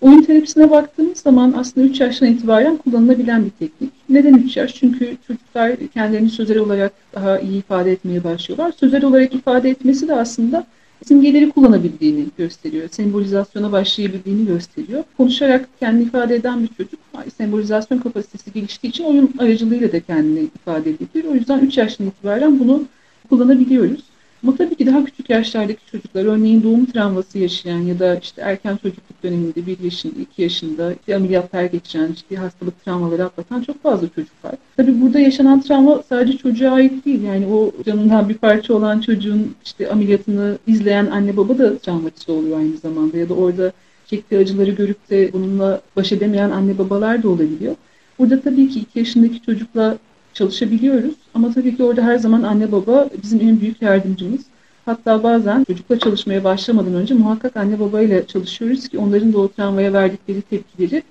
Oyun terapisine baktığımız zaman aslında 3 yaştan itibaren kullanılabilen bir teknik. Neden 3 yaş? Çünkü çocuklar kendilerini sözel olarak daha iyi ifade etmeye başlıyorlar. Sözel olarak ifade etmesi de aslında simgeleri kullanabildiğini gösteriyor. Sembolizasyona başlayabildiğini gösteriyor. Konuşarak kendini ifade eden bir çocuk sembolizasyon kapasitesi geliştiği için oyun aracılığıyla da kendini ifade edebilir. O yüzden 3 yaştan itibaren bunu kullanabiliyoruz. Ama tabii ki daha küçük yaşlardaki çocuklar, örneğin doğum travması yaşayan ya da işte erken çocukluk döneminde bir yaşında, iki yaşında işte ameliyatlar geçiren, ciddi hastalık travmaları atlatan çok fazla çocuk var. Tabii burada yaşanan travma sadece çocuğa ait değil. Yani o canından bir parça olan çocuğun işte ameliyatını izleyen anne baba da travmatize oluyor aynı zamanda ya da orada çektiği acıları görüp de bununla baş edemeyen anne babalar da olabiliyor. Burada tabii ki iki yaşındaki çocukla çalışabiliyoruz. Ama tabii ki orada her zaman anne baba bizim en büyük yardımcımız. Hatta bazen çocukla çalışmaya başlamadan önce muhakkak anne babayla çalışıyoruz ki onların da o travmaya verdikleri tepkileri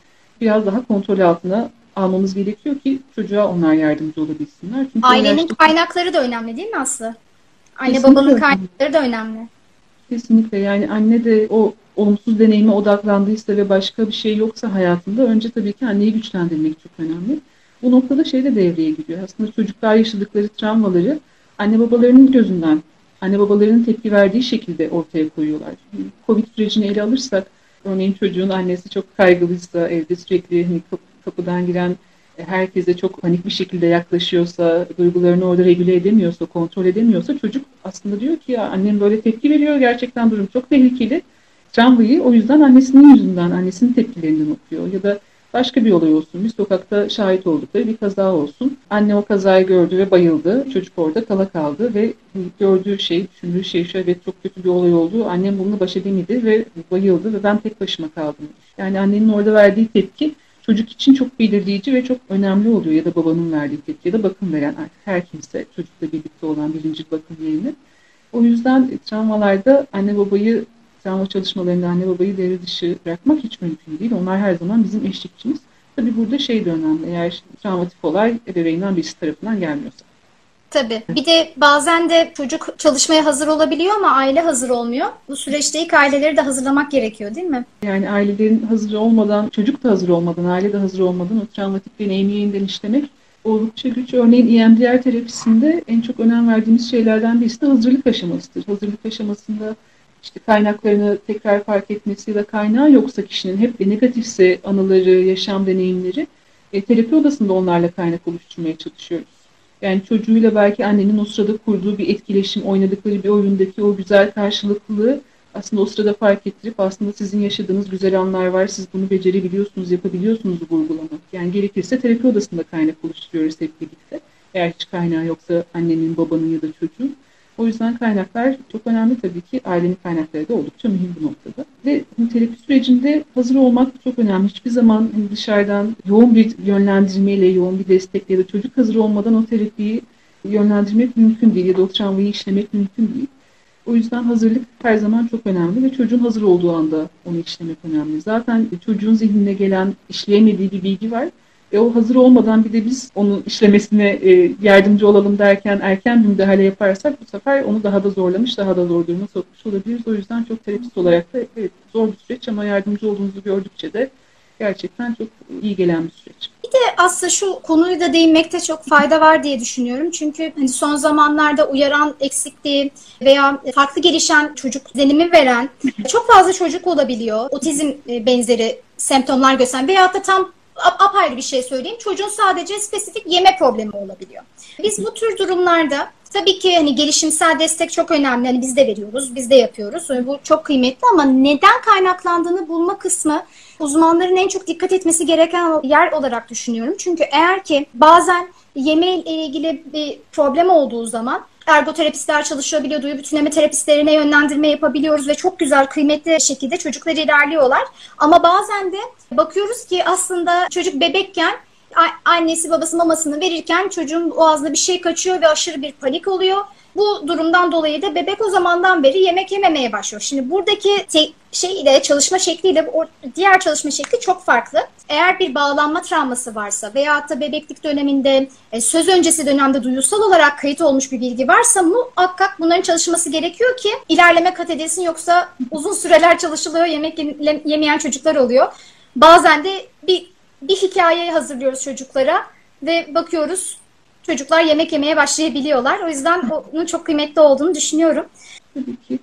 biraz daha kontrol altına almamız gerekiyor ki çocuğa onlar yardımcı olabilsinler. Çünkü Ailenin yaşta... kaynakları da önemli değil mi Aslı? Anne Kesinlikle. babanın kaynakları da önemli. Kesinlikle yani anne de o olumsuz deneyime odaklandıysa ve başka bir şey yoksa hayatında önce tabii ki anneyi güçlendirmek çok önemli. Bu noktada şey de devreye giriyor. Aslında çocuklar yaşadıkları travmaları anne babalarının gözünden, anne babalarının tepki verdiği şekilde ortaya koyuyorlar. Covid sürecini ele alırsak, örneğin çocuğun annesi çok kaygılıysa, evde sürekli hani kapıdan giren herkese çok panik bir şekilde yaklaşıyorsa, duygularını orada regüle edemiyorsa, kontrol edemiyorsa çocuk aslında diyor ki ya annem böyle tepki veriyor, gerçekten durum çok tehlikeli. Travmayı o yüzden annesinin yüzünden, annesinin tepkilerinden okuyor. Ya da başka bir olay olsun, bir sokakta şahit oldukları bir kaza olsun. Anne o kazayı gördü ve bayıldı. Çocuk orada kala kaldı ve gördüğü şey, düşündüğü şey şu evet çok kötü bir olay oldu. Annem bununla baş edemedi ve bayıldı ve ben tek başıma kaldım. Yani annenin orada verdiği tepki çocuk için çok belirleyici ve çok önemli oluyor ya da babanın verdiği tepki ya da bakım veren artık her kimse çocukla birlikte olan birinci bakım yerine. O yüzden travmalarda anne babayı travma çalışmalarında anne babayı devre dışı bırakmak hiç mümkün değil. Onlar her zaman bizim eşlikçimiz. Tabii burada şey de önemli. Eğer travmatik olay ebeveynden birisi tarafından gelmiyorsa. Tabii. Bir de bazen de çocuk çalışmaya hazır olabiliyor ama aile hazır olmuyor. Bu süreçte ilk aileleri de hazırlamak gerekiyor değil mi? Yani ailelerin hazır olmadan, çocuk da hazır olmadan, aile de hazır olmadan o travmatik deneyimi yeniden işlemek oldukça güç. Örneğin EMDR terapisinde en çok önem verdiğimiz şeylerden birisi de hazırlık aşamasıdır. Hazırlık aşamasında işte kaynaklarını tekrar fark etmesi da kaynağı yoksa kişinin hep negatifse anıları, yaşam deneyimleri e, terapi odasında onlarla kaynak oluşturmaya çalışıyoruz. Yani çocuğuyla belki annenin o sırada kurduğu bir etkileşim, oynadıkları bir oyundaki o güzel karşılıklılığı aslında o sırada fark ettirip aslında sizin yaşadığınız güzel anlar var, siz bunu becerebiliyorsunuz, yapabiliyorsunuz vurgulamak. Yani gerekirse terapi odasında kaynak oluşturuyoruz hep birlikte. Eğer hiç kaynağı yoksa annenin, babanın ya da çocuğun. O yüzden kaynaklar çok önemli tabii ki. Ailenin kaynakları da oldukça mühim bu noktada. Ve terapi sürecinde hazır olmak çok önemli. Hiçbir zaman hani dışarıdan yoğun bir yönlendirmeyle, yoğun bir destekle ya da çocuk hazır olmadan o terapiyi yönlendirmek mümkün değil ya da o travmayı işlemek mümkün değil. O yüzden hazırlık her zaman çok önemli ve çocuğun hazır olduğu anda onu işlemek önemli. Zaten çocuğun zihnine gelen işleyemediği bir bilgi var E, o hazır olmadan bir de biz onun işlemesine e, yardımcı olalım derken erken bir müdahale yaparsak bu sefer onu daha da zorlamış, daha da zor duruma sokmuş olabiliriz. O yüzden çok terapist olarak da evet, zor bir süreç ama yardımcı olduğunuzu gördükçe de gerçekten çok iyi gelen bir süreç. Bir de aslında şu konuyu da değinmekte çok fayda var diye düşünüyorum. Çünkü hani son zamanlarda uyaran eksikliği veya farklı gelişen çocuk denimi veren çok fazla çocuk olabiliyor. Otizm e, benzeri semptomlar gösteren veyahut da tam apayrı bir şey söyleyeyim. Çocuğun sadece spesifik yeme problemi olabiliyor. Biz bu tür durumlarda tabii ki hani gelişimsel destek çok önemli. Hani biz de veriyoruz, biz de yapıyoruz. Bu çok kıymetli ama neden kaynaklandığını bulma kısmı uzmanların en çok dikkat etmesi gereken yer olarak düşünüyorum. Çünkü eğer ki bazen yeme ile ilgili bir problem olduğu zaman ergoterapistler çalışabiliyor, duyu bütünleme terapistlerine yönlendirme yapabiliyoruz ve çok güzel, kıymetli şekilde çocuklar ilerliyorlar. Ama bazen de bakıyoruz ki aslında çocuk bebekken annesi babası mamasını verirken çocuğun boğazına bir şey kaçıyor ve aşırı bir panik oluyor. Bu durumdan dolayı da bebek o zamandan beri yemek yememeye başlıyor. Şimdi buradaki şey ile çalışma şekliyle diğer çalışma şekli çok farklı. Eğer bir bağlanma travması varsa veya da bebeklik döneminde e, söz öncesi dönemde duyusal olarak kayıt olmuş bir bilgi varsa muhakkak bunların çalışması gerekiyor ki ilerleme kat edilsin yoksa uzun süreler çalışılıyor yemek yemeyen çocuklar oluyor. Bazen de bir bir hikaye hazırlıyoruz çocuklara ve bakıyoruz çocuklar yemek yemeye başlayabiliyorlar. O yüzden onun çok kıymetli olduğunu düşünüyorum. Tabii ki.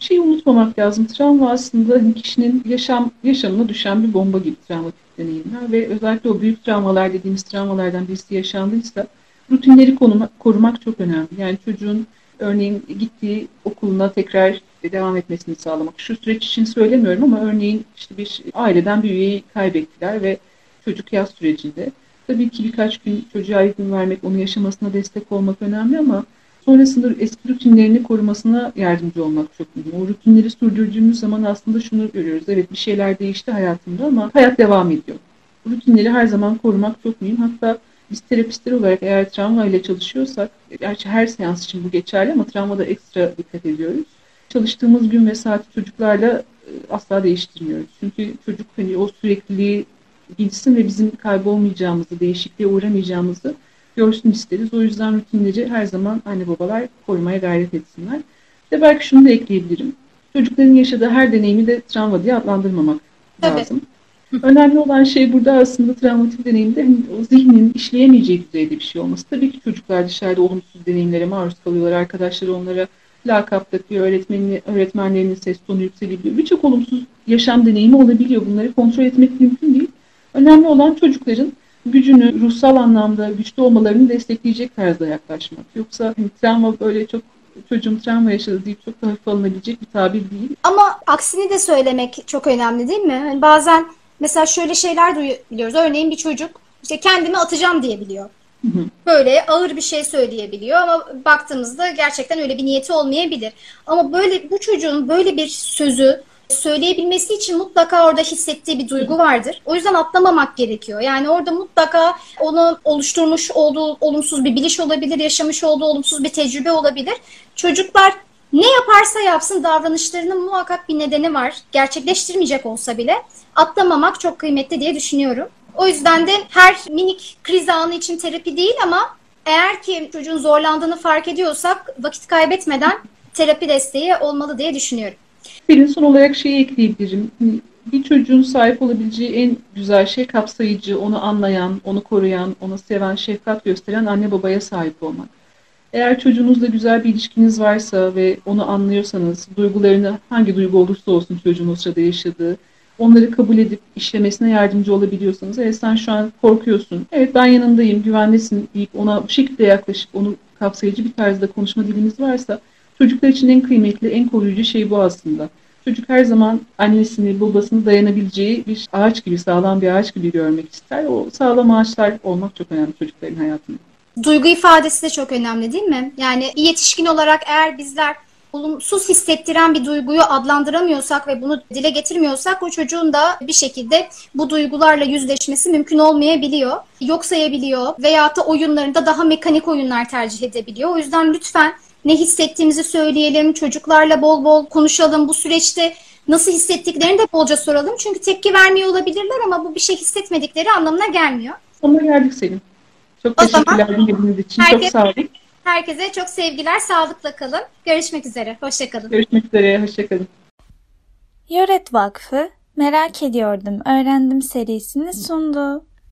Şeyi unutmamak lazım. Travma aslında hani kişinin yaşam yaşamına düşen bir bomba gibi travmatik deneyimler ve özellikle o büyük travmalar dediğimiz travmalardan birisi yaşandıysa rutinleri korumak, korumak çok önemli. Yani çocuğun örneğin gittiği okuluna tekrar devam etmesini sağlamak. Şu süreç için söylemiyorum ama örneğin işte bir aileden bir üyeyi kaybettiler ve çocuk yaz sürecinde. Tabii ki birkaç gün çocuğa izin vermek, onu yaşamasına destek olmak önemli ama sonrasında eski rutinlerini korumasına yardımcı olmak çok mühim. O rutinleri sürdürdüğümüz zaman aslında şunu görüyoruz. Evet bir şeyler değişti hayatımda ama hayat devam ediyor. Rutinleri her zaman korumak çok mühim. Hatta biz terapistler olarak eğer travma ile çalışıyorsak, gerçi her seans için bu geçerli ama travmada ekstra dikkat ediyoruz. Çalıştığımız gün ve saati çocuklarla e, asla değiştirmiyoruz. Çünkü çocuk hani o sürekliliği bilsin ve bizim kaybolmayacağımızı, değişikliğe uğramayacağımızı görsün isteriz. O yüzden rutinleri her zaman anne babalar korumaya gayret etsinler. Ve belki şunu da ekleyebilirim. Çocukların yaşadığı her deneyimi de travma diye adlandırmamak Tabii. lazım. Önemli olan şey burada aslında travmatik deneyimde hani o zihnin işleyemeyeceği düzeyde bir şey olması. Tabii ki çocuklar dışarıda olumsuz deneyimlere maruz kalıyorlar. Arkadaşları onlara lakap takıyor, öğretmeni, öğretmenlerinin ses tonu yükselebiliyor. Birçok olumsuz yaşam deneyimi olabiliyor. Bunları kontrol etmek mümkün değil. Önemli olan çocukların gücünü ruhsal anlamda güçlü olmalarını destekleyecek tarzda yaklaşmak. Yoksa hani, travma böyle çok çocuğum travma yaşadı deyip çok da hafif alınabilecek bir tabir değil. Ama aksini de söylemek çok önemli değil mi? Yani bazen mesela şöyle şeyler duyuyoruz. Örneğin bir çocuk işte kendimi atacağım diyebiliyor. Böyle ağır bir şey söyleyebiliyor ama baktığımızda gerçekten öyle bir niyeti olmayabilir. Ama böyle bu çocuğun böyle bir sözü söyleyebilmesi için mutlaka orada hissettiği bir duygu vardır. O yüzden atlamamak gerekiyor. Yani orada mutlaka onu oluşturmuş olduğu olumsuz bir biliş olabilir, yaşamış olduğu olumsuz bir tecrübe olabilir. Çocuklar ne yaparsa yapsın davranışlarının muhakkak bir nedeni var. Gerçekleştirmeyecek olsa bile atlamamak çok kıymetli diye düşünüyorum. O yüzden de her minik kriz anı için terapi değil ama eğer ki çocuğun zorlandığını fark ediyorsak vakit kaybetmeden terapi desteği olmalı diye düşünüyorum. Pelin son olarak şeyi ekleyebilirim. Bir çocuğun sahip olabileceği en güzel şey kapsayıcı, onu anlayan, onu koruyan, onu seven, şefkat gösteren anne babaya sahip olmak. Eğer çocuğunuzla güzel bir ilişkiniz varsa ve onu anlıyorsanız, duygularını hangi duygu olursa olsun çocuğun o yaşadığı, onları kabul edip işlemesine yardımcı olabiliyorsanız, evet sen şu an korkuyorsun, evet ben yanındayım, güvendesin deyip ona bu şekilde yaklaşıp onu kapsayıcı bir tarzda konuşma diliniz varsa, Çocuklar için en kıymetli, en koruyucu şey bu aslında. Çocuk her zaman annesini, babasını dayanabileceği bir ağaç gibi, sağlam bir ağaç gibi görmek ister. O sağlam ağaçlar olmak çok önemli çocukların hayatında. Duygu ifadesi de çok önemli değil mi? Yani yetişkin olarak eğer bizler olumsuz hissettiren bir duyguyu adlandıramıyorsak ve bunu dile getirmiyorsak o çocuğun da bir şekilde bu duygularla yüzleşmesi mümkün olmayabiliyor. Yok sayabiliyor veya da oyunlarında daha mekanik oyunlar tercih edebiliyor. O yüzden lütfen ne hissettiğimizi söyleyelim, çocuklarla bol bol konuşalım. Bu süreçte nasıl hissettiklerini de bolca soralım. Çünkü tepki vermiyor olabilirler ama bu bir şey hissetmedikleri anlamına gelmiyor. Sonuna geldik Selim. Çok O teşekkürler dinlediğiniz için. herkes- Çok sağ olun. Herkese çok sevgiler, sağlıkla kalın. Görüşmek üzere, hoşçakalın. Görüşmek üzere. Hoşçakalın. Yoret Vakfı Merak Ediyordum Öğrendim serisini sundu.